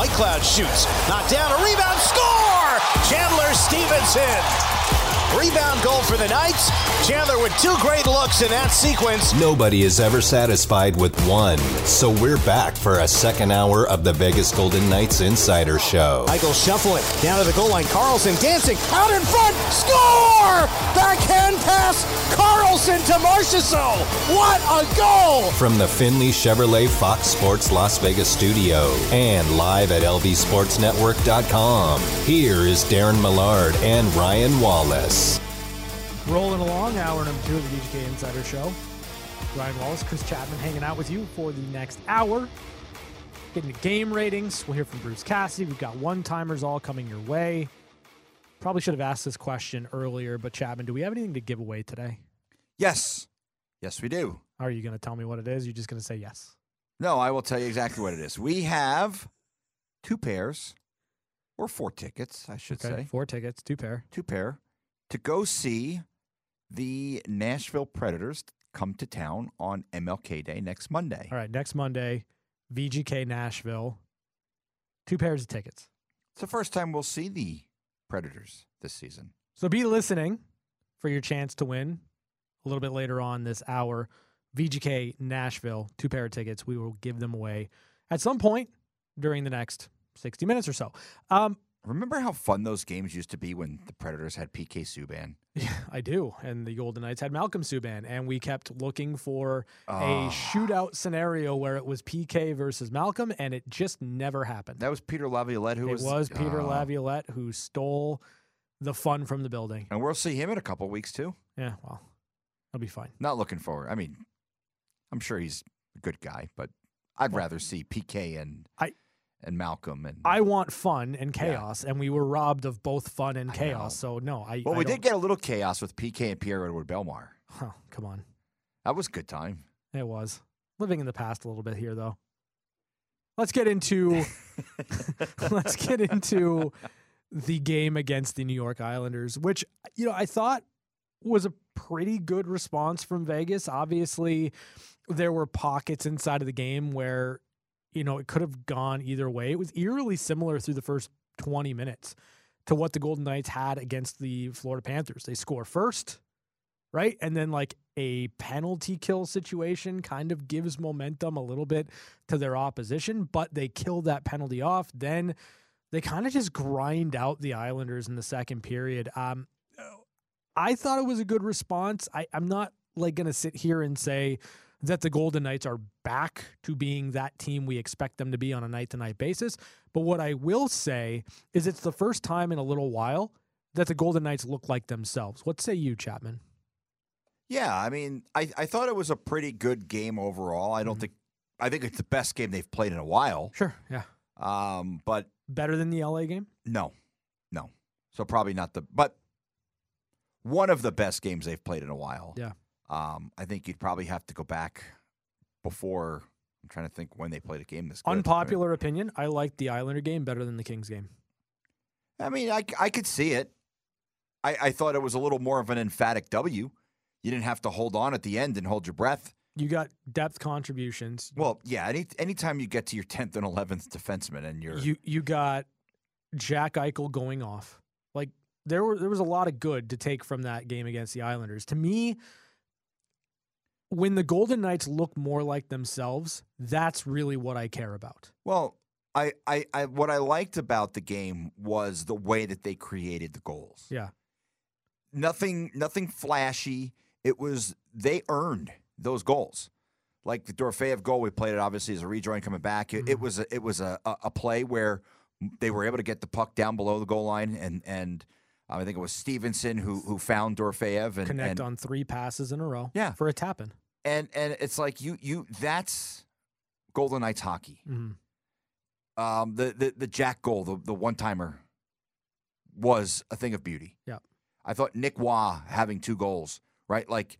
Whitecloud shoots. Knocked down. A rebound. Score! Chandler Stephenson. Rebound goal for the Knights. Chandler with two great looks in that sequence. Nobody is ever satisfied with one. So we're back for a second hour of the Vegas Golden Knights Insider Show. Michael shuffling down to the goal line. Carlson dancing out in front. Score! Backhand pass. Carlson to Marchessault. What a goal! From the Findlay Chevrolet Fox Sports Las Vegas studio and live at lvsportsnetwork.com. Here is Darren Millard and Ryan Wallace. Rolling along, hour number two of the VGK Insider Show. Ryan Wallace, Chris Chapman hanging out with you for the next hour. Getting the game ratings. We'll hear from Bruce Cassidy. We've got one timers all coming your way. Probably should have asked this question earlier, but Chapman, do we have anything to give away today? Yes. Yes, we do. Are you going to tell me what it is? You're just going to say yes. No, I will tell you exactly what it is. We have two pairs, or four tickets, I should Okay, say. four tickets, two pair. Two pair to go see the Nashville Predators come to town on MLK Day next Monday. All right, next Monday, VGK Nashville. Two pairs of tickets. It's the first time we'll see the Predators this season. So be listening for your chance to win a little bit later on this hour. VGK Nashville, two pair of tickets. We will give them away at some point during the next 60 minutes or so. Um, Remember how fun those games used to be when the Predators had PK Subban? yeah, I do. And the Golden Knights had Malcolm Subban, and we kept looking for a Oh. shootout scenario where it was PK versus Malcolm, and it just never happened. That was Peter Laviolette who it was was, ah. Peter oh. Laviolette who stole the fun from the building. And we'll see him in a couple weeks too. Yeah, well, that'll be fine. Not looking forward. I mean, I'm sure he's a good guy, but I'd rather see PK and I- and Malcolm and I want fun and chaos, and we were robbed of both fun and chaos. So no, I. Well, I we don't- did get a little chaos with PK and Pierre-Edouard Bellemare. Huh, come on, That was a good time. it was living in the past a little bit here, though. Let's get into let's get into the game against the New York Islanders, which you know I thought was a pretty good response from Vegas. Obviously, there were pockets inside of the game where you know it could have gone either way. It was eerily similar through the first 20 minutes to what the Golden Knights had against the Florida Panthers. They score first, right? And then like a penalty kill situation kind of gives momentum a little bit to their opposition, but they kill that penalty off. Then they kind of just grind out the Islanders in the second period. Um, I thought it was a good response. I, I'm not like going to sit here and say that the Golden Knights are back to being that team we expect them to be on a night to night basis. But what I will say is it's the first time in a little while that the Golden Knights look like themselves. What say you, Chapman? Yeah, I mean, I, I thought it was a pretty good game overall. I don't Mhm. think I think it's the best game they've played in a while. Sure. Yeah. Um, but Better than the LA game? no, no. So probably not the but one of the best games they've played in a while. Yeah. Um, I think you'd probably have to go back before. I'm trying to think when they played a game this good. Unpopular opinion. I liked the Islander game better than the Kings game. I mean, I, I could see it. I, I thought it was a little more of an emphatic W. You didn't have to hold on at the end and hold your breath. You got depth contributions. Well, yeah. Any anytime you get to your tenth and eleventh defenseman and you're You you got Jack Eichel going off. Like there were there was a lot of good to take from that game against the Islanders. To me, when the Golden Knights look more like themselves, that's really what I care about. well, I, I, I what I liked about the game was the way that they created the goals. Yeah. Nothing nothing flashy. It was they earned those goals. Like the Dorofeyev goal, we played it obviously as a rejoin coming back. It, it Mhm. was a, it was a, a, play where they were able to get the puck down below the goal line, and and I think it was Stephenson who who found Dorofeyev and Connect and, on three passes in a row. Yeah. For a tap in. and and it's like you you that's Golden Knights hockey. Mhm. Um, the the the Jack goal, the the one timer, was a thing of beauty. Yeah. I thought Nick Roy having two goals, right? Like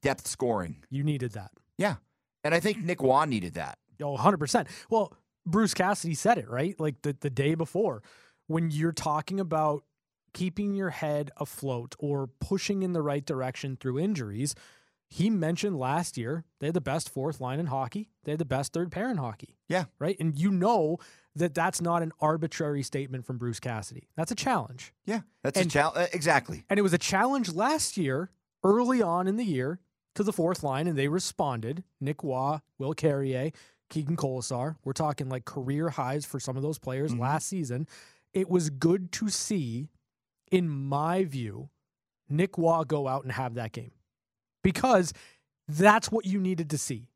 depth scoring. You needed that. Yeah, and I think Nick Roy needed that. Oh, 100%. Well, Bruce Cassidy said it, right? Like the, the day before, when you're talking about keeping your head afloat or pushing in the right direction through injuries, he mentioned last year they had the best fourth line in hockey. They had the best third pair in hockey. Yeah. Right. And you know that that's not an arbitrary statement from Bruce Cassidy. That's a challenge. Yeah, that's And- a challenge. Exactly. And it was a challenge last year, early on in the year, to the fourth line, and they responded. Nick Roy, Will Carrier, Keegan Kolesar. We're talking like career highs for some of those players Mhm. last season. It was good to see, in my view, Nick Roy go out and have that game because that's what you needed to see.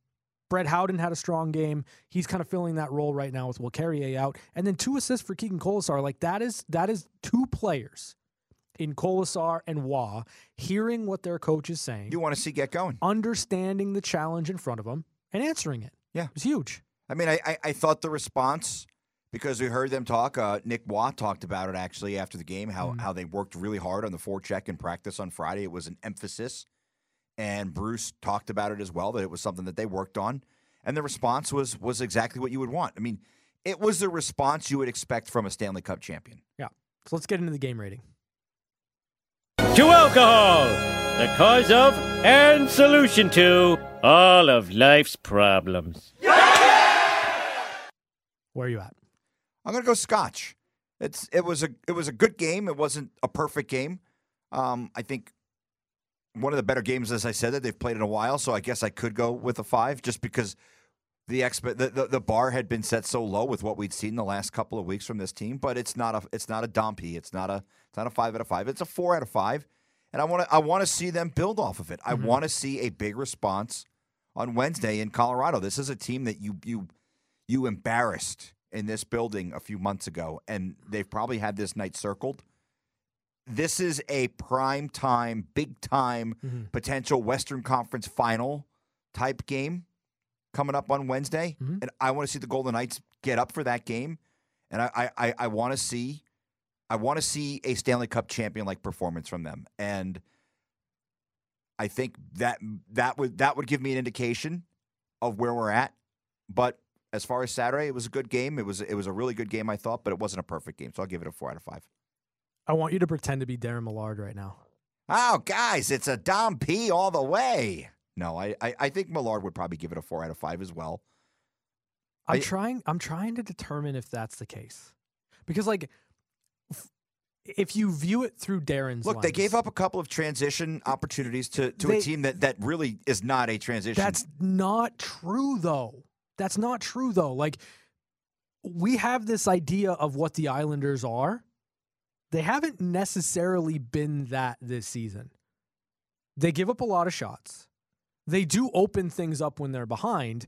Brett Howden had a strong game. He's kind of filling that role right now with Will Carrier out, and then two assists for Keegan Kolesar. Like that is that is two players in Kolesar and Roy hearing what their coach is saying, You want to see get going. understanding the challenge in front of them, and answering it. Yeah. it was huge. I mean, I, I, I thought the response because we heard them talk. Uh, Nick Roy talked about it actually after the game. How Mm. how they worked really hard on the forecheck in practice on Friday. It was an emphasis, and Bruce talked about it as well that it was something that they worked on, and the response was was exactly what you would want. I mean, it was the response you would expect from a Stanley Cup champion. Yeah. So let's get into the game rating. to alcohol, the cause of and solution to all of life's problems. Where are you at? I'm gonna go Scotch. It's it was a it was a good game. It wasn't a perfect game. Um, I think one of the better games, as I said, that they've played in a while. So I guess I could go with a five, just because the expe- the, the the bar had been set so low with what we'd seen the last couple of weeks from this team. But it's not a it's not a Dom P. It's not a it's not a five out of five. It's a four out of five. And I want to I want to see them build off of it. I want to see a big response on Wednesday in Colorado. This is a team that you you you embarrassed in this building a few months ago, and they've probably had this night circled. This is a prime time, big time Mhm. potential Western Conference final type game coming up on Wednesday, Mhm. and I want to see the Golden Knights get up for that game, and I I, I, I want to see I want to see a Stanley Cup champion like performance from them, and I think that that would that would give me an indication of where we're at. But as far as Saturday, it was a good game. It was it was a really good game, I thought, but it wasn't a perfect game. So I'll give it a four out of five. I want you to pretend to be Darren Millard right now. Oh, guys, it's a Dom P all the way. No, I, I, I think Millard would probably give it a four out of five as well. I'm I- trying. I'm trying to determine if that's the case, because like, if you view it through Darren's Look, they gave up a couple of transition opportunities to, to They- a team that, that really is not a transition. That's not true, though. That's not true, though. Like, we have this idea of what the Islanders are. They haven't necessarily been that this season. They give up a lot of shots. They do open things up when they're behind.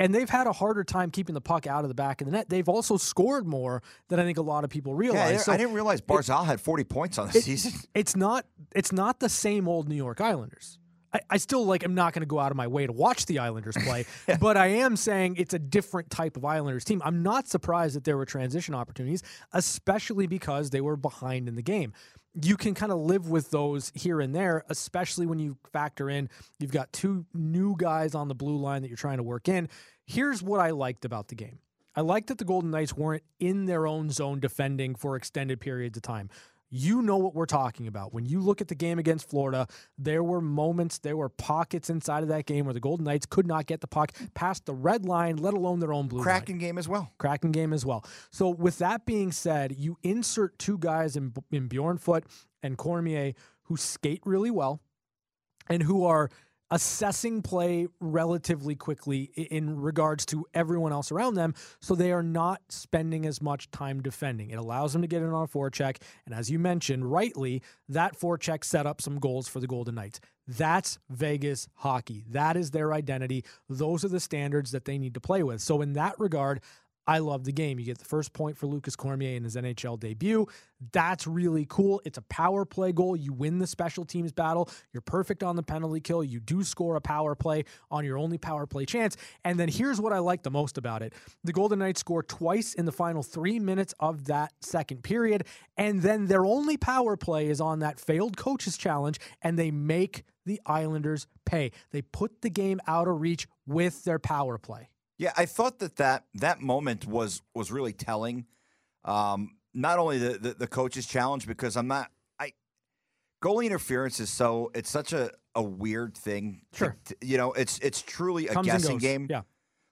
And they've had a harder time keeping the puck out of the back of the net. They've also scored more than I think a lot of people realize. didn't, So I didn't realize Barzal had 40 points on the it- season. it's not it's not the same old New York Islanders. I, I still like I'm not going to go out of my way to watch the Islanders play, but I am saying it's a different type of Islanders team. I'm not surprised that there were transition opportunities, especially because they were behind in the game. You can kind of live with those here and there, especially when you factor in you've got two new guys on the blue line that you're trying to work in. Here's what I liked about the game. I liked that the Golden Knights weren't in their own zone defending for extended periods of time. You know what we're talking about. When you look at the game against Florida, there were moments, there were pockets inside of that game where the Golden Knights could not get the puck past the red line, let alone their own blue line. Cracking game as well. Cracking game as well. So with that being said, you insert two guys in, in Bjorn Foot and Cormier who skate really well and who are assessing play relatively quickly in regards to everyone else around them so they are not spending as much time defending. It allows them to get in on a forecheck and as you mentioned rightly that forecheck set up some goals for the golden knights. That's vegas hockey. That is their identity. Those are the standards that they need to play with. So in that regard I love the game. You get the first point for Lukas Cormier in his NHL debut. That's really cool. It's a power play goal. You win the special teams battle. You're perfect on the penalty kill. You do score a power play on your only power play chance. And then here's what I like the most about it the Golden Knights score twice in the final three minutes of that second period. And then their only power play is on that failed coaches challenge, and they make the Islanders pay. They put the game out of reach with their power play. Yeah, I thought that that, that moment was was really telling. Um, not only the, the the coach's challenge because I'm not I goalie interference is so it's such a, a weird thing. Sure. to- you know, it's it's truly a Comes guessing game. Yeah.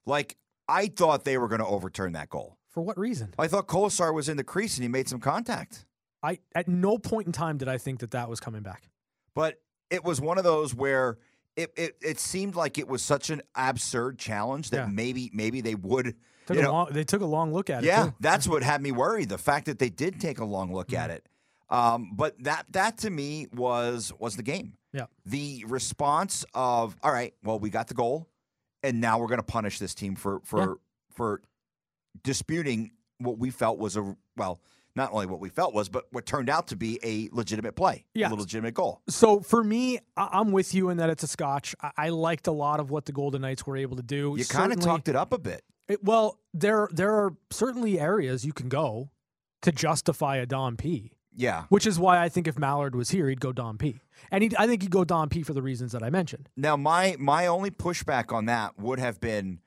Like I thought they were going to overturn that goal For what reason? I thought Kolesar was in the crease and he made some contact. I at no point in time did I think that that was coming back. But it was one of those where it, it, it seemed like it was such an absurd challenge that Yeah. maybe maybe they would Took know, long, they took a long look at it. yeah, that's what had me worried. The fact that they did take a long look Mm-hmm. at it. Um, but that that to me was was the game. Yeah. The response of all right, well, we got the goal, and now we're going to punish this team for for Yeah. for disputing what we felt was a well, not only what we felt was, but what turned out to be a legitimate play, Yeah. a legitimate goal. So for me, I'm with you in that it's a scotch. I, I liked a lot of what the Golden Knights were able to do. You kind of talked it up a bit. It, well, there there are certainly areas you can go to justify a Dom P. Yeah. Which is why I think if Millard was here, he'd go Dom P. And he, I think he'd go Dom P for the reasons that I mentioned. Now, my my only pushback on that would have been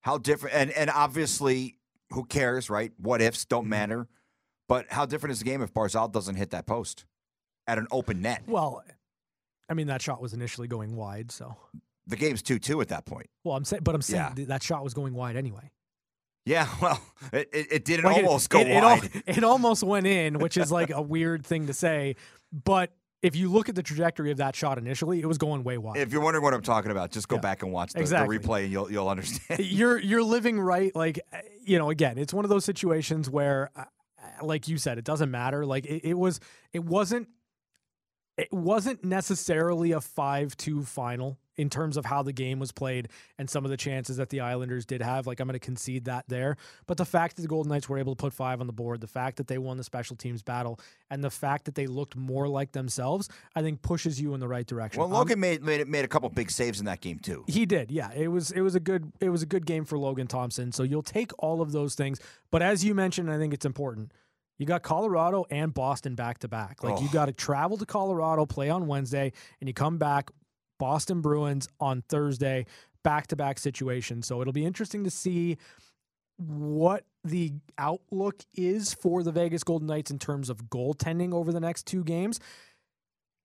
how different, and and obviously, who cares, right? What ifs don't mm-hmm. matter. But how different is the game if Barzal doesn't hit that post at an open net? Well, I mean that shot was initially going wide, so The game's two two at that point. well, I'm saying, but I'm saying Yeah. that shot was going wide anyway. Yeah, well, it, it, it didn't Like, it- almost go it, it al- wide. It, almost went in, which is like a weird thing to say. But if you look at the trajectory of that shot initially, it was going way wide. if you're wondering what I'm talking about, just go Yeah. back and watch the, the replay, and you'll you'll understand. you're you're living right like you know again it's one of those situations where uh, like you said it doesn't matter like it, it was it wasn't it wasn't necessarily a 5-2 final in terms of how the game was played and some of the chances that the Islanders did have like I'm going to concede that there but the fact that the Golden Knights were able to put 5 on the board the fact that they won the special teams battle and the fact that they looked more like themselves I think pushes you in the right direction well, Logan made made made a couple big saves in that game too. he did, yeah. It was it was a good it was a good game for Logan Thompson. So you'll take all of those things. But as you mentioned, I think it's important. You got Colorado and Boston back to back. Like you Oh. got to travel to Colorado, play on Wednesday, and you come back Boston Bruins on Thursday, back to back situation. So it'll be interesting to see what the outlook is for the Vegas Golden Knights in terms of goaltending over the next two games.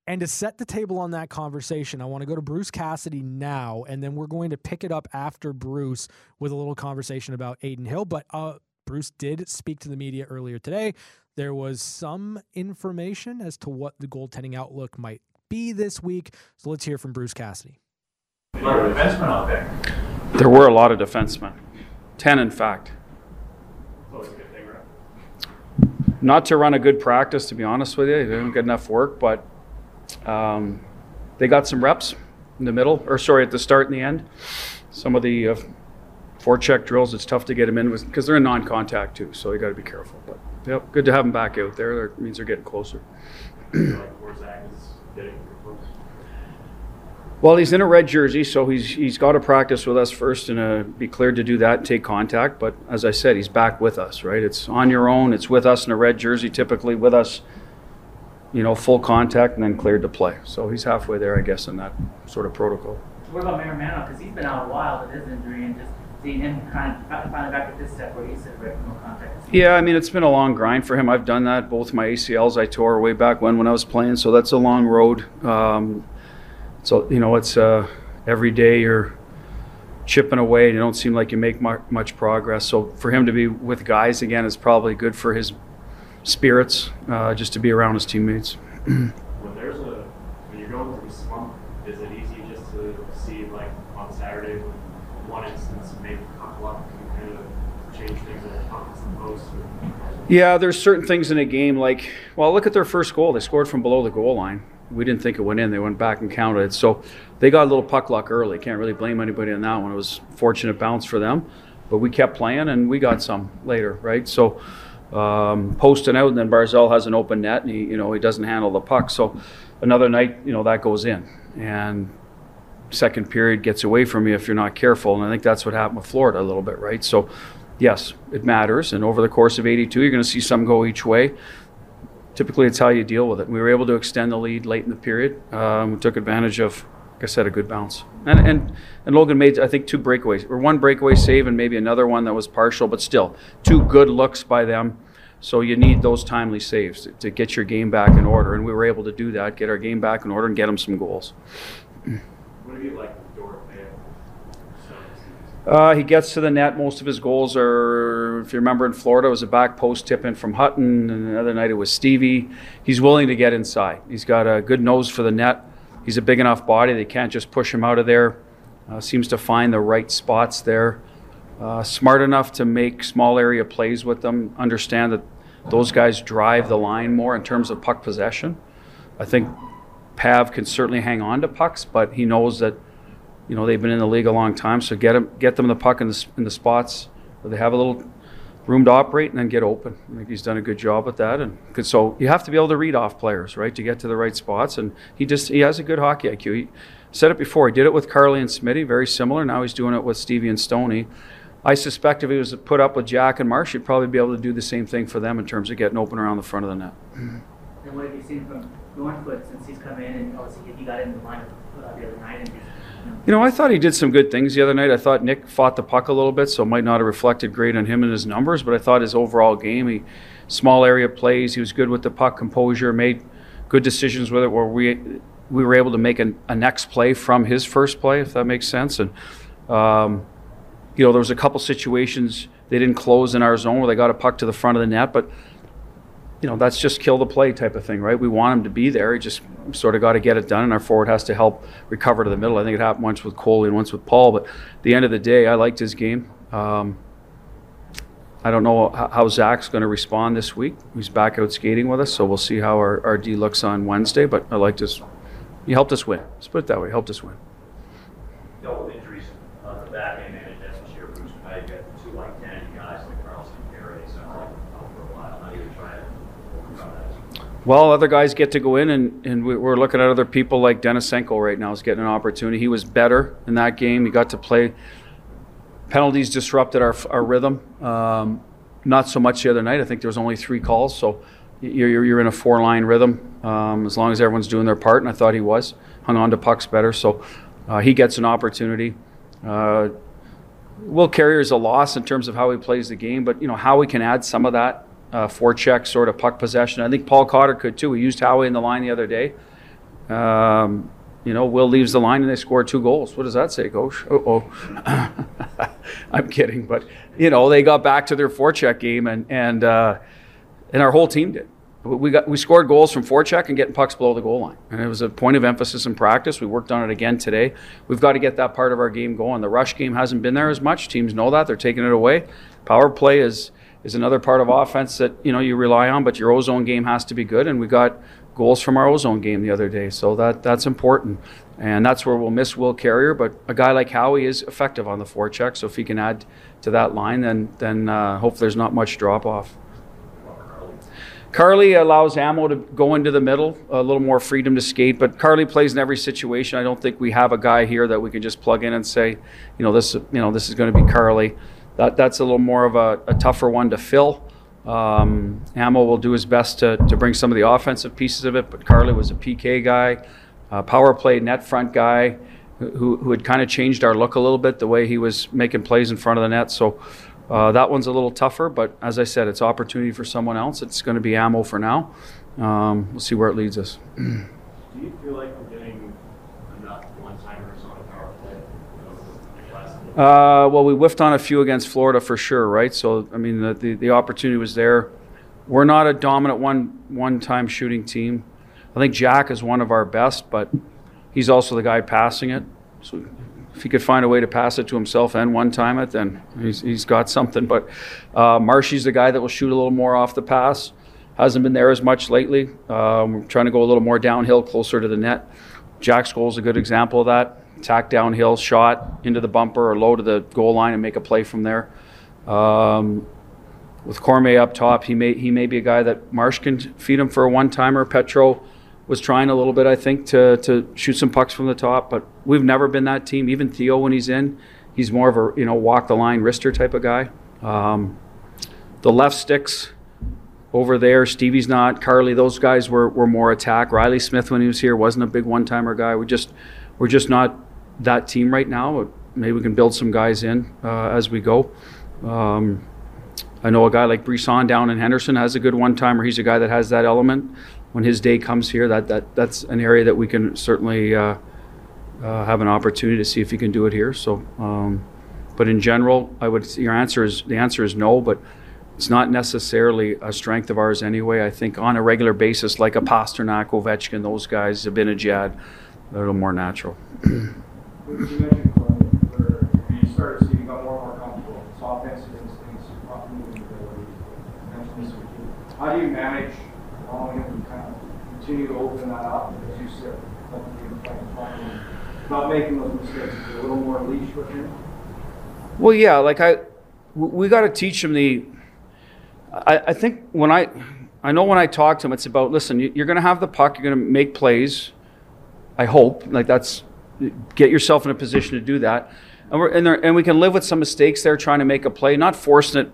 And to set the table on that conversation, I want to go to Bruce Cassidy now, and then we're going to pick it up after Bruce with a little conversation about Adin Hill. But uh, Bruce did speak to the media earlier today. There was some information as to what the goaltending outlook might be this week. So let's hear from Bruce Cassidy. A lot of defensemen out there. There were a lot of defensemen. Ten, in fact. Always a good thing, right? Not to run a good practice, to be honest with you. They didn't get enough work, but um, they got some reps in the middle, or sorry, at the start and the end. Some of the uh, forecheck drills, it's tough to get them in because they're in non-contact too, so you got to be careful. But yep, good to have them back out there. That means they're getting closer. Well, he's in a red jersey, so he's he's got to practice with us first and uh, be cleared to do that and take contact. But as I said, he's back with us, right? It's on your own. It's with us in a red jersey, typically with us, you know, full contact and then cleared to play. So he's halfway there, I guess, in that sort of protocol. What about Miromanov? Because he's been out a while with his injury and just seeing him kind of finally back at this step where he said right no contact. Yeah, I mean, it's been a long grind for him. I've done that. Both my ACLs I tore way back when when I was playing, so that's a long road. Um, so you know, it's uh, every day you're chipping away. and You don't seem like you make mu- much progress. So for him to be with guys again is probably good for his spirits, uh, just to be around his teammates. When there's a when you're going through a slump, is it easy just to see like on Saturday with one instance maybe couple up of change things at the top? Or, Yeah, there's certain things in a game like, well, look at their first goal. They scored from below the goal line. We didn't think it went in. They went back and counted it. So they got a little puck luck early. Can't really blame anybody on that one. It was fortunate bounce for them, but we kept playing and we got some later, right? So um, posting out, and then Barzal has an open net, and he, you know, he doesn't handle the puck. So another night, you know, that goes in, and second period gets away from you if you're not careful. And I think that's what happened with Florida a little bit, right? So, yes, it matters. And over the course of 82, you're going to see some go each way. Typically, it's how you deal with it. We were able to extend the lead late in the period. Um, we took advantage of, like I said, a good bounce. And, and, and Logan made, I think, two breakaways, or one breakaway save and maybe another one that was partial, but still, two good looks by them. So you need those timely saves to, to get your game back in order. And we were able to do that, get our game back in order, and get them some goals. What do you like? Uh, he gets to the net. Most of his goals are, if you remember in Florida, it was a back post tip in from Hutton, and the other night it was Stevie. He's willing to get inside. He's got a good nose for the net. He's a big enough body. They can't just push him out of there. Uh, seems to find the right spots there. Uh, smart enough to make small area plays with them. Understand that those guys drive the line more in terms of puck possession. I think Pav can certainly hang on to pucks, but he knows that you know they've been in the league a long time. So get them get them the puck in the in the spots where they have a little room to operate and then get open. I think he's done a good job with that. And so you have to be able to read off players, right, to get to the right spots. And he just he has a good hockey IQ. He said it before. He did it with Carly and Smitty, very similar. Now he's doing it with Stevie and Stoney. I suspect if he was put up with Jack and Marsh, he'd probably be able to do the same thing for them in terms of getting open around the front of the net. Mm-hmm. And what have you seen from Northwood since he's come in and obviously he got in the lineup uh, the other night and just, You know, I thought he did some good things the other night. I thought Nick fought the puck a little bit, so it might not have reflected great on him and his numbers, but I thought his overall game, he small area plays, he was good with the puck composure, made good decisions with it where we we were able to make a, a next play from his first play, if that makes sense. And um, you know, there was a couple situations they didn't close in our zone where they got a puck to the front of the net, but you know, that's just kill the play type of thing, right? We want him to be there. He just sort of got to get it done, and our forward has to help recover to the middle. I think it happened once with Coley and once with Paul, but at the end of the day, I liked his game. Um, I don't know how, how Zach's going to respond this week. He's back out skating with us, so we'll see how our, our D looks on Wednesday, but I liked his. He helped us win. Let's put it that way. Helped us win. dealt with injuries on the back end and then this year, Bruce, now you got two like ten guys like Carlson and Gary, so like out for a while, now you're trying to overcome that. Well, other guys get to go in, and, and we- we're looking at other people like Denisenko right now is getting an opportunity. He was better in that game. He got to play. Penalties disrupted our, our rhythm. Um, not so much the other night. I think there was only three calls, so you're, you're, in a four line rhythm um, as long as everyone's doing their part, and I thought he was. Hung on to pucks better, so uh, he gets an opportunity. Uh, Will is a loss in terms of how he plays the game, but you know how we can add some of that uh, forecheck sort of puck possession. I think Paul Cotter could too. We used Howie in the line the other day. Um, you know, Will leaves the line and they score two goals. What does that say, Coach? Oh, I'm kidding, but you know they got back to their forecheck game and and uh, and our whole team did. We got we scored goals from forecheck and getting pucks below the goal line, and it was a point of emphasis in practice. We worked on it again today. We've got to get that part of our game going. The rush game hasn't been there as much. Teams know that they're taking it away. Power play is is another part of offense that you know you rely on, but your ozone game has to be good, and we got goals from our ozone game the other day, so that that's important, and that's where we'll miss Will Carrier. But a guy like Howie is effective on the forecheck, so if he can add to that line, then then uh, hopefully there's not much drop off. Carly allows Ammo to go into the middle, a little more freedom to skate, but Carly plays in every situation. I don't think we have a guy here that we can just plug in and say, you know, this, you know, this is going to be Carly. That, that's a little more of a, a tougher one to fill. Um, Ammo will do his best to, to bring some of the offensive pieces of it, but Carly was a PK guy, a power play net front guy who, who had kind of changed our look a little bit, the way he was making plays in front of the net. So uh, that one's a little tougher, but as I said, it's opportunity for someone else. It's going to be ammo for now. Um, we'll see where it leads us. Do you feel like we're getting enough one-timers on power play? You know, like last year? Uh, well, we whiffed on a few against Florida for sure, right? So, I mean, the, the, the opportunity was there. We're not a dominant one one time shooting team. I think Jack is one of our best, but he's also the guy passing it. So, if he could find a way to pass it to himself and one time it, then he's, he's got something. But uh, Marshy's the guy that will shoot a little more off the pass. Hasn't been there as much lately. Um, we're trying to go a little more downhill, closer to the net. Jack's goal is a good example of that. Attack downhill, shot into the bumper or low to the goal line and make a play from there. Um, with Cormier up top, he may he may be a guy that Marsh can feed him for a one timer. Petro was trying a little bit, I think, to to shoot some pucks from the top, but we've never been that team. Even Theo, when he's in, he's more of a you know walk the line wrister type of guy. Um, the left sticks over there, Stevie's not. Carly, those guys were, were more attack. Riley Smith, when he was here, wasn't a big one timer guy. We just we're just not that team right now. Maybe we can build some guys in uh, as we go. Um, I know a guy like Brisson down in Henderson has a good one timer. He's a guy that has that element. When his day comes here, that, that that's an area that we can certainly uh, uh, have an opportunity to see if he can do it here. So, um, But in general, I would your answer is the answer is no. But it's not necessarily a strength of ours anyway. I think on a regular basis, like a Pastrnak, Ovechkin, those guys, Zibanejad, they're a little more natural. What you mentioned, Corey, where you started to got more and more comfortable. It's offensive instincts, moving ability. How do you manage allowing him to kind of continue to open that up as you said, not making those mistakes, a little more leash with him? Well, yeah, like I, we got to teach him the. I, I think when I, I know when I talk to him, it's about listen. You're going to have the puck. You're going to make plays. I hope like that's get yourself in a position to do that, and we're there, and we can live with some mistakes there, trying to make a play, not forcing it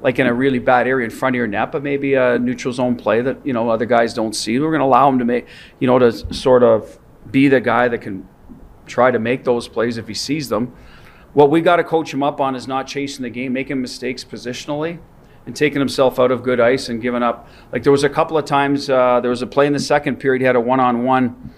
like in a really bad area in front of your net, but maybe a neutral zone play that you know other guys don't see. We're going to allow him to make, you know, to sort of be the guy that can try to make those plays if he sees them. What we got to coach him up on is not chasing the game, making mistakes positionally, and taking himself out of good ice and giving up. Like there was a couple of times, uh, there was a play in the second period. He had a one-on-one,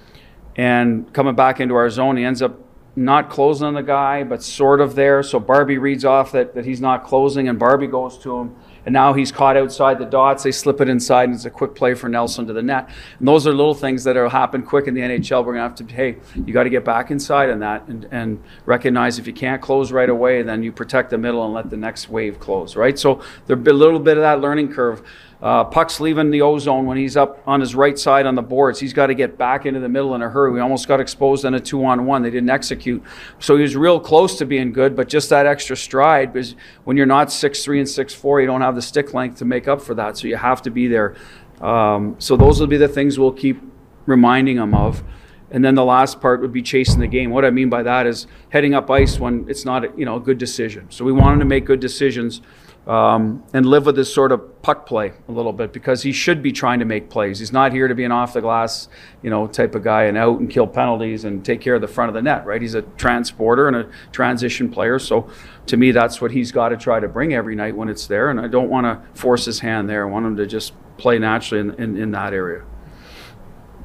and coming back into our zone, he ends up not closing on the guy, but sort of there. So Barbie reads off that, that he's not closing, and Barbie goes to him. And now he's caught outside the dots. They slip it inside, and it's a quick play for Nelson to the net. And those are little things that will happen quick in the NHL. We're going to have to, hey, you got to get back inside on that and, and recognize if you can't close right away, then you protect the middle and let the next wave close, right? So there's a little bit of that learning curve. Uh, puck's leaving the ozone when he's up on his right side on the boards. He's got to get back into the middle in a hurry. We almost got exposed on a two on one. They didn't execute. So he was real close to being good, but just that extra stride because when you're not six three and six four, you don't have the stick length to make up for that. So you have to be there. Um, so those will be the things we'll keep reminding him of. And then the last part would be chasing the game. What I mean by that is heading up ice when it's not you know a good decision. So we want him to make good decisions um, and live with this sort of puck play a little bit because he should be trying to make plays. He's not here to be an off the glass, you know, type of guy and out and kill penalties and take care of the front of the net, right? He's a transporter and a transition player. So to me, that's what he's got to try to bring every night when it's there. And I don't want to force his hand there. I want him to just play naturally in, in, in that area.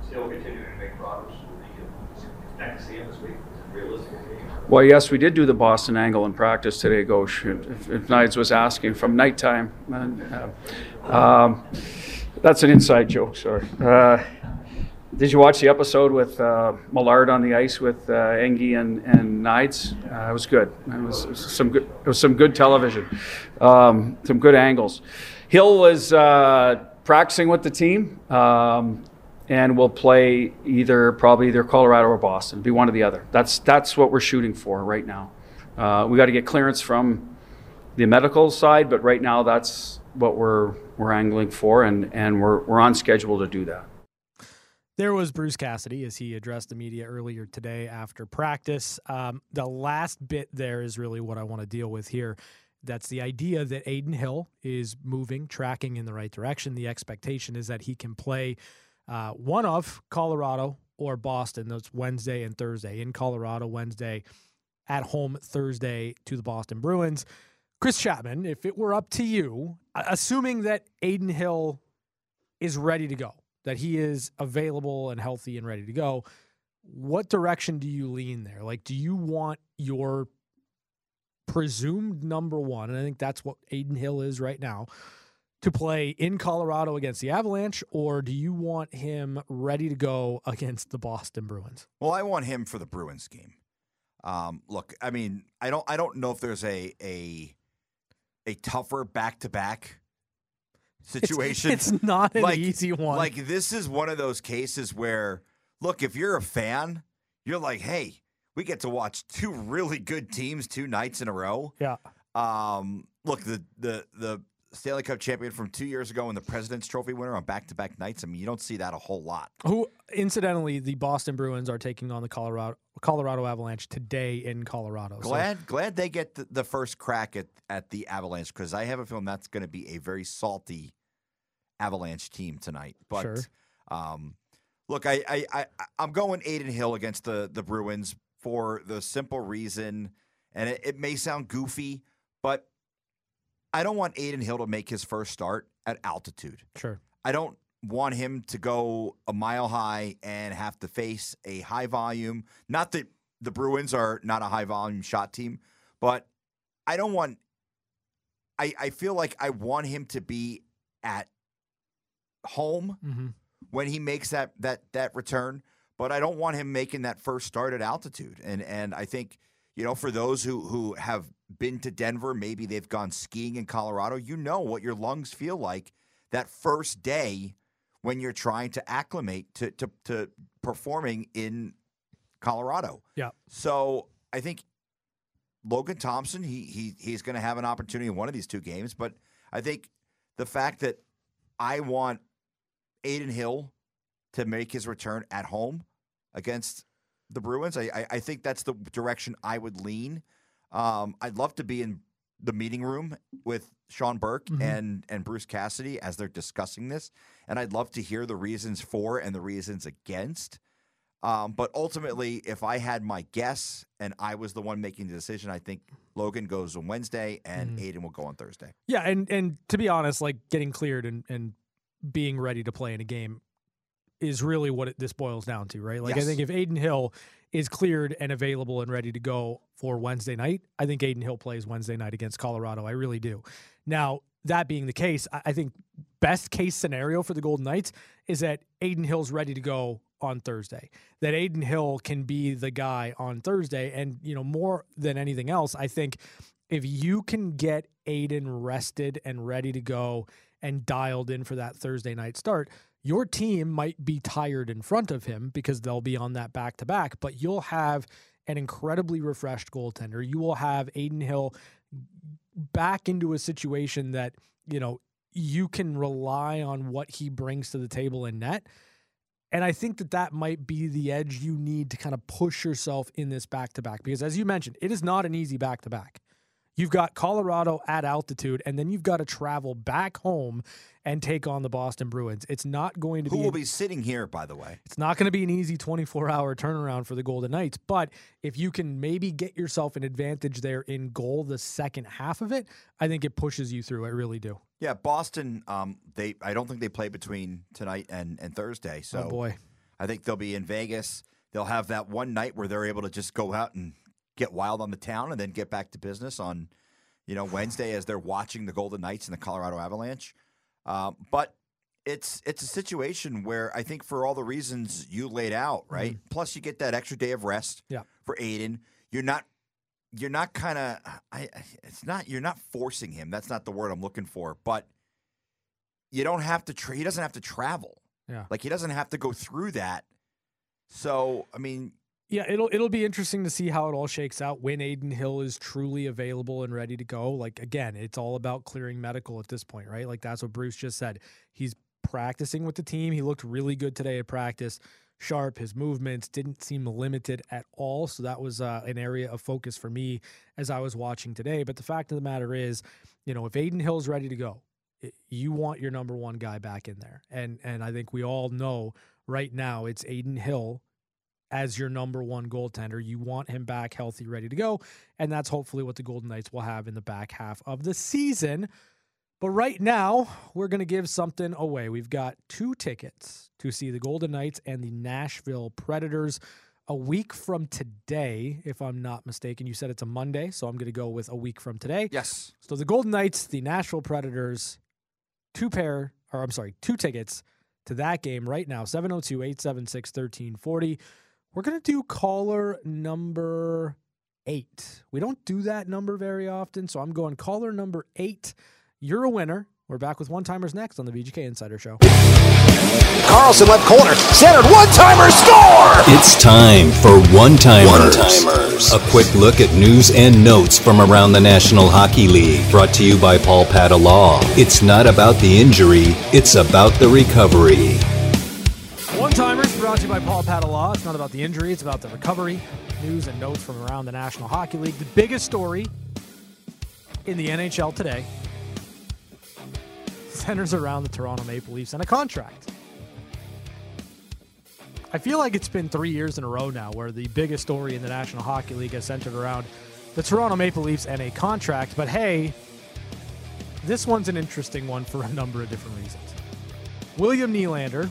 Still continuing to make progress. Do you expect to see him this week? Is it realistic? Well, yes, we did do the Boston angle in practice today, Gosh. If, if Knights was asking from nighttime. And, uh, um, that's an inside joke, sorry. Uh, did you watch the episode with uh, Millard on the ice with uh, Engie and, and Knights? Uh, it was good. It was, it was some good. It was some good television. Um, some good angles. Hill was uh, practicing with the team. Um, and we'll play either probably either Colorado or Boston. Be one or the other. That's that's what we're shooting for right now. Uh, we got to get clearance from the medical side, but right now that's what we're we're angling for, and and we're we're on schedule to do that. There was Bruce Cassidy as he addressed the media earlier today after practice. Um, the last bit there is really what I want to deal with here. That's the idea that Adin Hill is moving, tracking in the right direction. The expectation is that he can play uh, one of Colorado or Boston. That's Wednesday and Thursday. In Colorado, Wednesday, at home Thursday to the Boston Bruins. Chris Chapman, if it were up to you, assuming that Adin Hill is ready to go, that he is available and healthy and ready to go, what direction do you lean there? Like, do you want your presumed number one, and I think that's what Adin Hill is right now, to play in Colorado against the Avalanche, or do you want him ready to go against the Boston Bruins? Well, I want him for the Bruins game. Um, look, I mean, I don't, I don't know if there's a a a tougher back to back situation. It's, it's not an like, easy one. Like this is one of those cases where, look, if you're a fan, you're like, hey, we get to watch two really good teams two nights in a row. Yeah. Um, look, the the the Stanley Cup champion from two years ago and the President's Trophy winner on back to back nights. I mean, you don't see that a whole lot. Who, incidentally, the Boston Bruins are taking on the Colorado Colorado Avalanche today in Colorado. Glad, so. glad they get the, the, first crack at at the Avalanche because I have a feeling that's going to be a very salty Avalanche team tonight. But sure. um, look, I, I I I'm going Adin Hill against the the Bruins for the simple reason, and it, it may sound goofy, but I don't want Adin Hill to make his first start at altitude. Sure. I don't want him to go a mile high and have to face a high volume. Not that the Bruins are not a high volume shot team, but I don't want. I I feel like I want him to be at home Mm-hmm. when he makes that that that return, but I don't want him making that first start at altitude. And and I think you know for those who who have been to Denver, maybe they've gone skiing in Colorado, you know what your lungs feel like that first day when you're trying to acclimate to to, to performing in Colorado. Yeah. So I think Logan Thompson, he he he's going to have an opportunity in one of these two games, but I think the fact that I want Adin Hill to make his return at home against the Bruins, I I, think that's the direction I would lean. Um, I'd love to be in the meeting room with Sean Burke Mhm. and and Bruce Cassidy as they're discussing this, and I'd love to hear the reasons for and the reasons against. Um, but ultimately, if I had my guess and I was the one making the decision, I think Logan goes on Wednesday and Adin will go on Thursday. Yeah, and and to be honest, like getting cleared and and being ready to play in a game is really what it, this boils down to, right? Like I think if Adin Hill is cleared and available and ready to go for Wednesday night, I think Adin Hill plays Wednesday night against Colorado. I really do. Now, that being the case, I I think best case scenario for the Golden Knights is that Adin Hill's ready to go on Thursday. That Adin Hill can be the guy on Thursday. And, you know, more than anything else, I think if you can get Adin rested and ready to go and dialed in for that Thursday night start, your team might be tired in front of him because they'll be on that back to back, but you'll have an incredibly refreshed goaltender. You will have Adin Hill back into a situation that, you know, you can rely on what he brings to the table in net. And I think that that might be the edge you need to kind of push yourself in this back to back because, as you mentioned, it is not an easy back to back. You've got Colorado at altitude, and then you've got to travel back home and take on the Boston Bruins. It's not going to Who be Who will be sitting here, by the way? it's not going to be an easy 24 hour turnaround for the Golden Knights, but if you can maybe get yourself an advantage there in goal the second half of it, I think it pushes you through. I really do. Yeah, Boston. Um, they I don't think they play between tonight and and Thursday. So oh boy. I think they'll be in Vegas. They'll have that one night where they're able to just go out and get wild on the town, and then get back to business on, you know, Wednesday as they're watching the Golden Knights and the Colorado Avalanche. Um, but it's it's a situation where I think for all the reasons you laid out, right? Plus, you get that extra day of rest. Yeah. For Adin, you're not you're not kind of I it's not you're not forcing him. That's not the word I'm looking for, but you don't have to tra- he doesn't have to travel. Yeah. Like he doesn't have to go through that. So, I mean, Yeah, it'll it'll be interesting to see how it all shakes out when Adin Hill is truly available and ready to go. Like again, it's all about clearing medical at this point, right? Like that's what Bruce just said. He's practicing with the team. He looked really good today at practice. Sharp, his movements didn't seem limited at all. So that was uh, an area of focus for me as I was watching today. But the fact of the matter is, you know, if Adin Hill's ready to go, i- you want your number one guy back in there. And and I think we all know right now it's Adin Hill as your number one goaltender. You want him back healthy, ready to go. And that's hopefully what the Golden Knights will have in the back half of the season. But right now, we're going to give something away. We've got two tickets to see the Golden Knights and the Nashville Predators a week from today, if I'm not mistaken. You said it's a Monday, so I'm going to go with a week from today. yes. So the Golden Knights, the Nashville Predators, two pair, or I'm sorry, two tickets to that game right now 702 876 1340. We're going to do caller number eight. We don't do that number very often, so I'm going caller number eight. You're a winner. We're back with one timers next on the VGK Insider Show. Carlson left corner, centered, one timer, score! It's time for One Timers. A quick look at news and notes from around the National Hockey League. Brought to you by Paul Padda Law. It's not about the injury, it's about the recovery. You by Paul Padda Law. It's not about the injury, it's about the recovery. News and notes from around the National Hockey League. The biggest story in the NHL today centers around the Toronto Maple Leafs and a contract. I feel like it's been three years in a row now where the biggest story in the National Hockey League has centered around the Toronto Maple Leafs and a contract. But hey, this one's an interesting one for a number of different reasons. William Nylander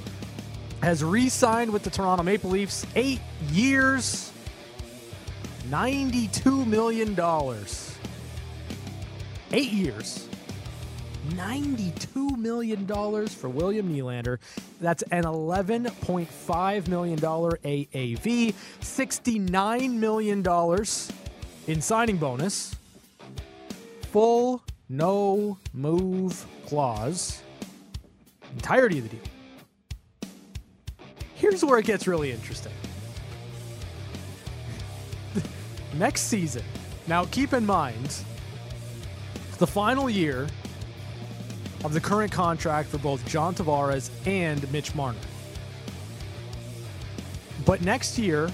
has re-signed with the Toronto Maple Leafs, eight years, ninety-two million dollars. eight years, $92 million for William Nylander. That's an $11.5 million AAV, $69 million in signing bonus, full no move clause, entirety of the deal. Here's where it gets really interesting. Next season, now keep in mind, the final year of the current contract for both John Tavares and Mitch Marner. But next year,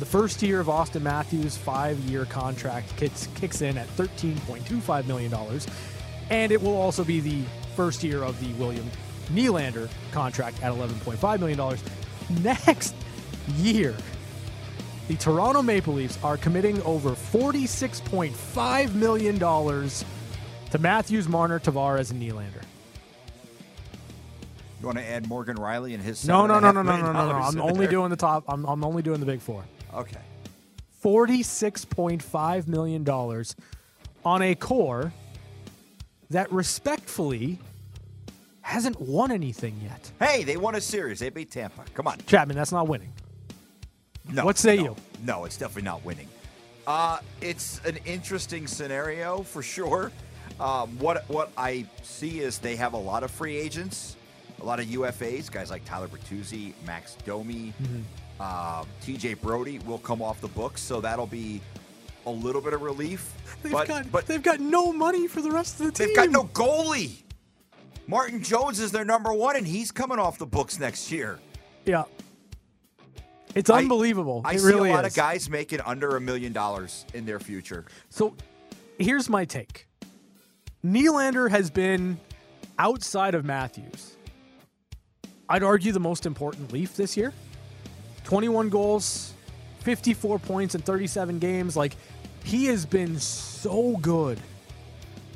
the first year of Auston Matthews' five year contract kicks, kicks in at $13.25 million. And it will also be the first year of the William Nylander contract at $11.5 million. Next year, the Toronto Maple Leafs are committing over $46.5 million to Matthews, Marner, Tavares, and Nylander. You want to add Morgan Rielly and his? No, no, no, no, no, no, no, no. I'm only there? doing the top. I'm, I'm only doing the big four. Okay. $46.5 million on a core that respectfully hasn't won anything yet. Hey, they won a series. They beat Tampa. Come on. Chapman, that's not winning. No. What say no, you? No, it's definitely not winning. Uh, it's an interesting scenario for sure. Um, what what I see is they have a lot of free agents, a lot of UFAs, guys like Tyler Bertuzzi, Max Domi, Mm-hmm. uh, TJ Brodie will come off the books, so that'll be a little bit of relief. They've but got but they've got no money for the rest of the team. they've got no goalie. Martin Jones is their number one, and he's coming off the books next year. Yeah. It's I- unbelievable. I it see really a lot is. of guys making under a million dollars in their future. So here's my take. Nylander has been outside of Matthews. I'd argue the most important Leaf this year. 21 goals, 54 points in 37 games. Like he has been so good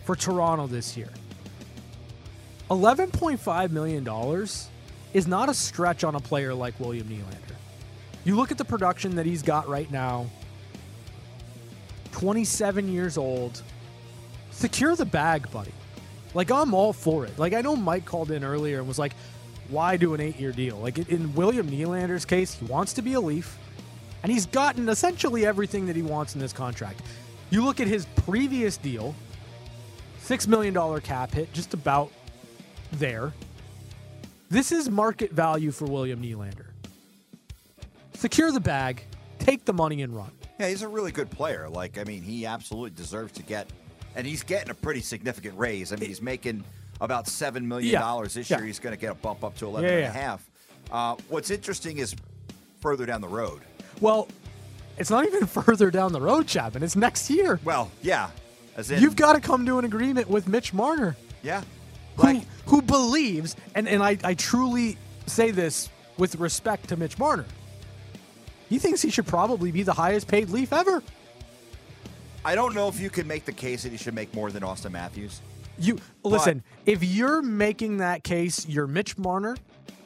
for Toronto this year. $11.5 million is not a stretch on a player like William Nylander. You look at the production that he's got right now 27 years old. Secure the bag, buddy. Like, I'm all for it. Like, I know Mike called in earlier and was like, why do an eight year deal? Like, in William Nylander's case, he wants to be a Leaf, and he's gotten essentially everything that he wants in this contract. You look at his previous deal, $6 million cap hit, just about there. This is market value for William Nylander. Secure the bag, take the money, and run. Yeah, he's a really good player. Like, I mean, he absolutely deserves to get, and he's getting a pretty significant raise. I mean, he's making about seven million Yeah, dollars this yeah. year. He's going to get a bump up to eleven Yeah, and a half. Uh, what's interesting is further down the road. Well, it's not even further down the road, Chapman. It's next year. Well, yeah, as in, You've got to come to an agreement with Mitch Marner, yeah, who, who believes, and, and I, I truly say this with respect to Mitch Marner. He thinks he should probably be the highest paid Leaf ever. I don't know if you can make the case that he should make more than Auston Matthews. You listen, if you're making that case, you're Mitch Marner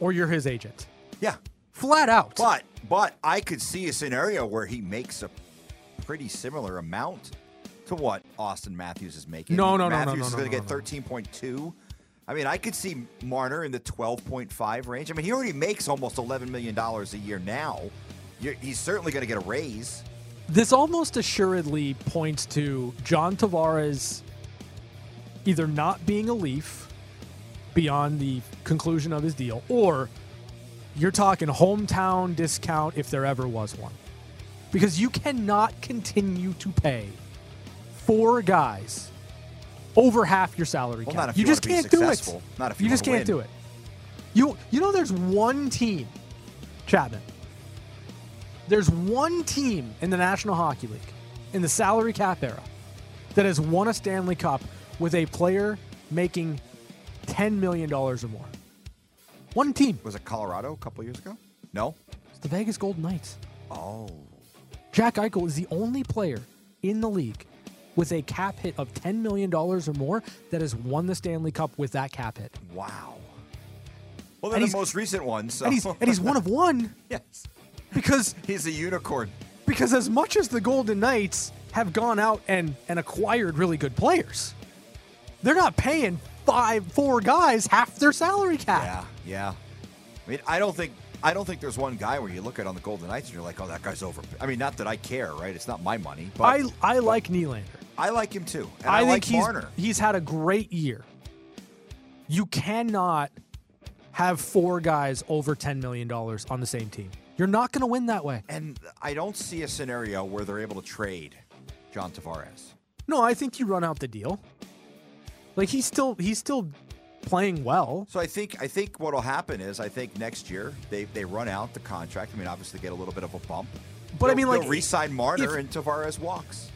or you're his agent. Yeah, flat out. But but I could see a scenario where he makes a pretty similar amount to what Auston Matthews is making. No, no, no, no, Matthews no, is going to no, get thirteen point two. I mean, I could see Marner in the twelve point five range. I mean, he already makes almost eleven million dollars a year now. You're, he's certainly going to get a raise. This almost assuredly points to John Tavares either not being a Leaf beyond the conclusion of his deal, or you're talking hometown discount if there ever was one. Because you cannot continue to pay four guys over half your salary Well, cap. not if you, you just can't do it. Not if you just wanna can't win. do it. You you know there's one team, Chapman. There's one team in the National Hockey League in the salary cap era that has won a Stanley Cup with a player making ten million dollars or more. One team. Was it Colorado a couple years ago? No. It's the Vegas Golden Knights. Oh. Jack Eichel is the only player in the league with a cap hit of $10 million or more that has won the Stanley Cup with that cap hit. Wow. Well, And they're he's- the most recent one. So. And he's, and he's one of one yes. because he's a unicorn. because as much as the Golden Knights have gone out and, and acquired really good players, They're not paying five, four guys half their salary cap. Yeah, yeah. I mean, I don't think I don't think there's one guy where you look at on the Golden Knights and you're like, oh, that guy's over. I mean, not that I care, right? It's not my money, but I I like Nylander. I like him too. And I, think like he's Marner. he's had a great year. You cannot have four guys over ten million dollars on the same team. You're not going to win that way. And I don't see a scenario where they're able to trade John Tavares. No, I think you run out the deal. Like he's still he's still playing well. So I think I think what'll happen is I think next year they, they run out the contract. I mean, obviously get a little bit of a bump. But I They'll- mean, like, re-sign Marner if- and Tavares walks.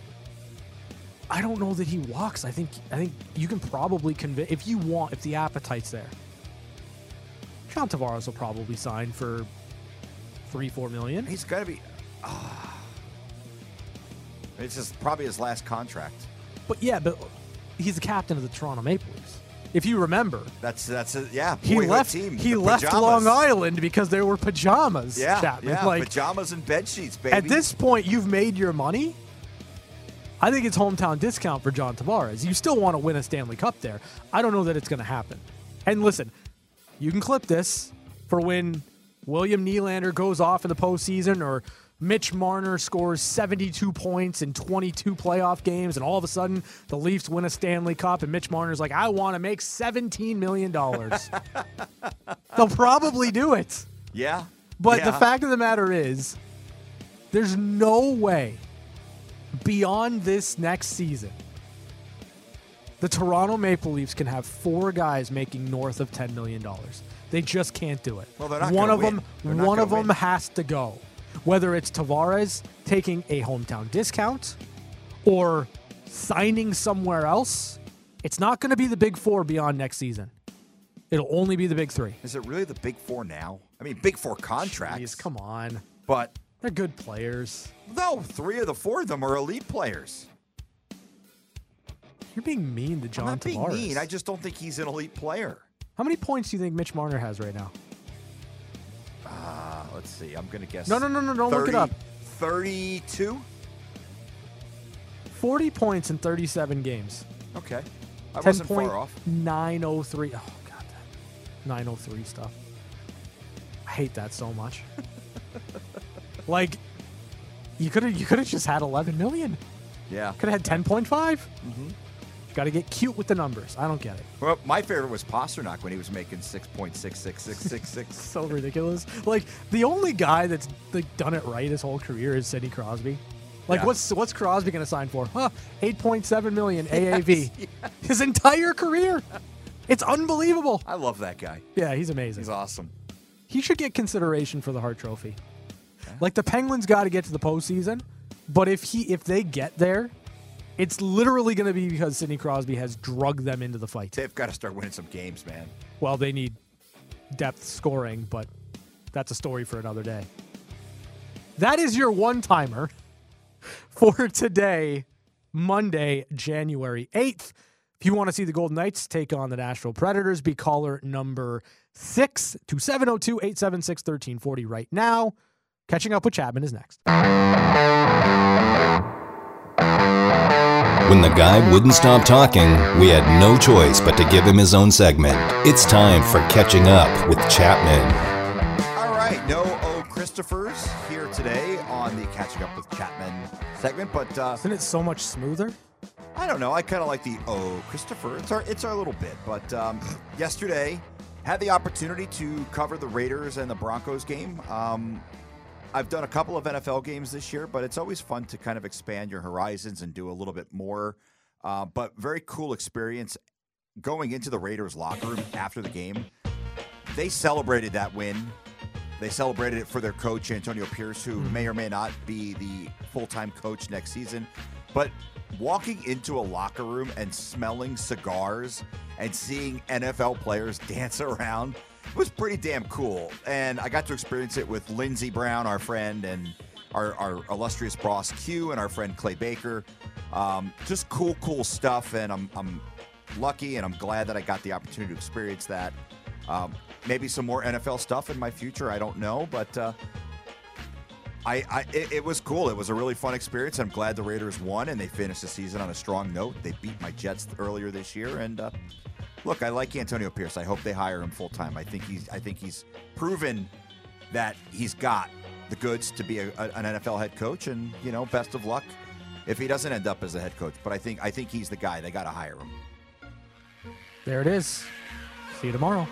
I don't know that he walks. I think I think you can probably convince if you want if the appetite's there. John Tavares will probably sign for three four million. He's got to be. ah. it's just probably his last contract. But yeah, but he's the captain of the Toronto Maple Leafs. If you remember, That's that's a, yeah. he left Team, he left pajamas. Long Island because there were pajamas. Yeah, Chapman. yeah. Like pajamas and bed sheets, baby. at this point, you've made your money. I think it's hometown discount for John Tavares. You still want to win a Stanley Cup there. I don't know that it's going to happen. And listen, you can clip this for when William Nylander goes off in the postseason or Mitch Marner scores 72 points in 22 playoff games, and all of a sudden the Leafs win a Stanley Cup, and Mitch Marner's like, I want to make $17 million. They'll probably do it. yeah, But the fact of the matter is, there's no way beyond this next season the Toronto Maple Leafs can have four guys making north of $10 million. They just can't do it. Well, they're not one of win. them They're one of them has to go. Whether it's Tavares taking a hometown discount or signing somewhere else, it's not going to be the big 4 beyond next season. It'll only be the big 3. Is it really the big four now? I mean, big four contracts. Jeez, come on. But They're good players. no, three of the four of them are elite players. You're being mean to John I'm not being mean. I just don't think he's an elite player. How many points do you think Mitch Marner has right now? Uh, let's see. I'm going to guess. No, no, no, no, don't look it up. 32? 40 points in 37 games. Okay. I wasn't far off. 10.903. Oh, God, that 903 stuff. I hate that so much. like, you could have you could have just had 11 million. Yeah. Could have had 10.5. Mm-hmm. Got to get cute with the numbers. I don't get it. Well, my favorite was Pastrnak when he was making 6.66666. So ridiculous. Like the only guy that's like done it right his whole career is Sidney Crosby. Like Yeah. what's what's Crosby going to sign for? Huh? 8.7 million AAV. His entire career. It's unbelievable. I love that guy. Yeah, he's amazing. He's awesome. He should get consideration for the Hart Trophy. Like the Penguins got to get to the postseason, but if he if they get there, it's literally going to be because Sidney Crosby has drugged them into the fight. They've got to start winning some games, man. Well, they need depth scoring, but that's a story for another day. That is your one timer for today, Monday, January 8th. If you want to see the Golden Knights take on the Nashville Predators, be caller number six to 702 876 1340 right now. Catching up with Chapman is next. When the guy wouldn't stop talking, we had no choice but to give him his own segment. It's time for Catching Up with Chapman. All right, no O Christophers here today on the Catching Up with Chapman segment, but uh, Isn't it so much smoother? I don't know. I kind of like the O Christopher. It's our it's our little bit, but um, yesterday had the opportunity to cover the Raiders and the Broncos game. Um, I've done a couple of NFL games this year, but it's always fun to kind of expand your horizons and do a little bit more. Uh, but very cool experience going into the Raiders locker room after the game. They celebrated that win. They celebrated it for their coach Antonio Pierce, who may or may not be the full-time coach next season. But walking into a locker room and smelling cigars and seeing NFL players dance around was pretty damn cool. And I got to experience it with Lindsey Brown, our friend, and our, our illustrious boss Q, and our friend Clay Baker. Um, just cool, cool stuff. And I'm, I'm lucky and I'm glad that I got the opportunity to experience that. Um, maybe some more NFL stuff in my future. I don't know, but uh, I, I it, it was cool. It was a really fun experience. I'm glad the Raiders won and they finished the season on a strong note. They beat my Jets earlier this year, and uh, look, I like Antonio Pierce. I hope they hire him full time. I think he's I think he's proven that he's got the goods to be a, a, an NFL head coach, and you know, best of luck if he doesn't end up as a head coach. But I think I think he's the guy. They got to hire him. There it is. See you tomorrow.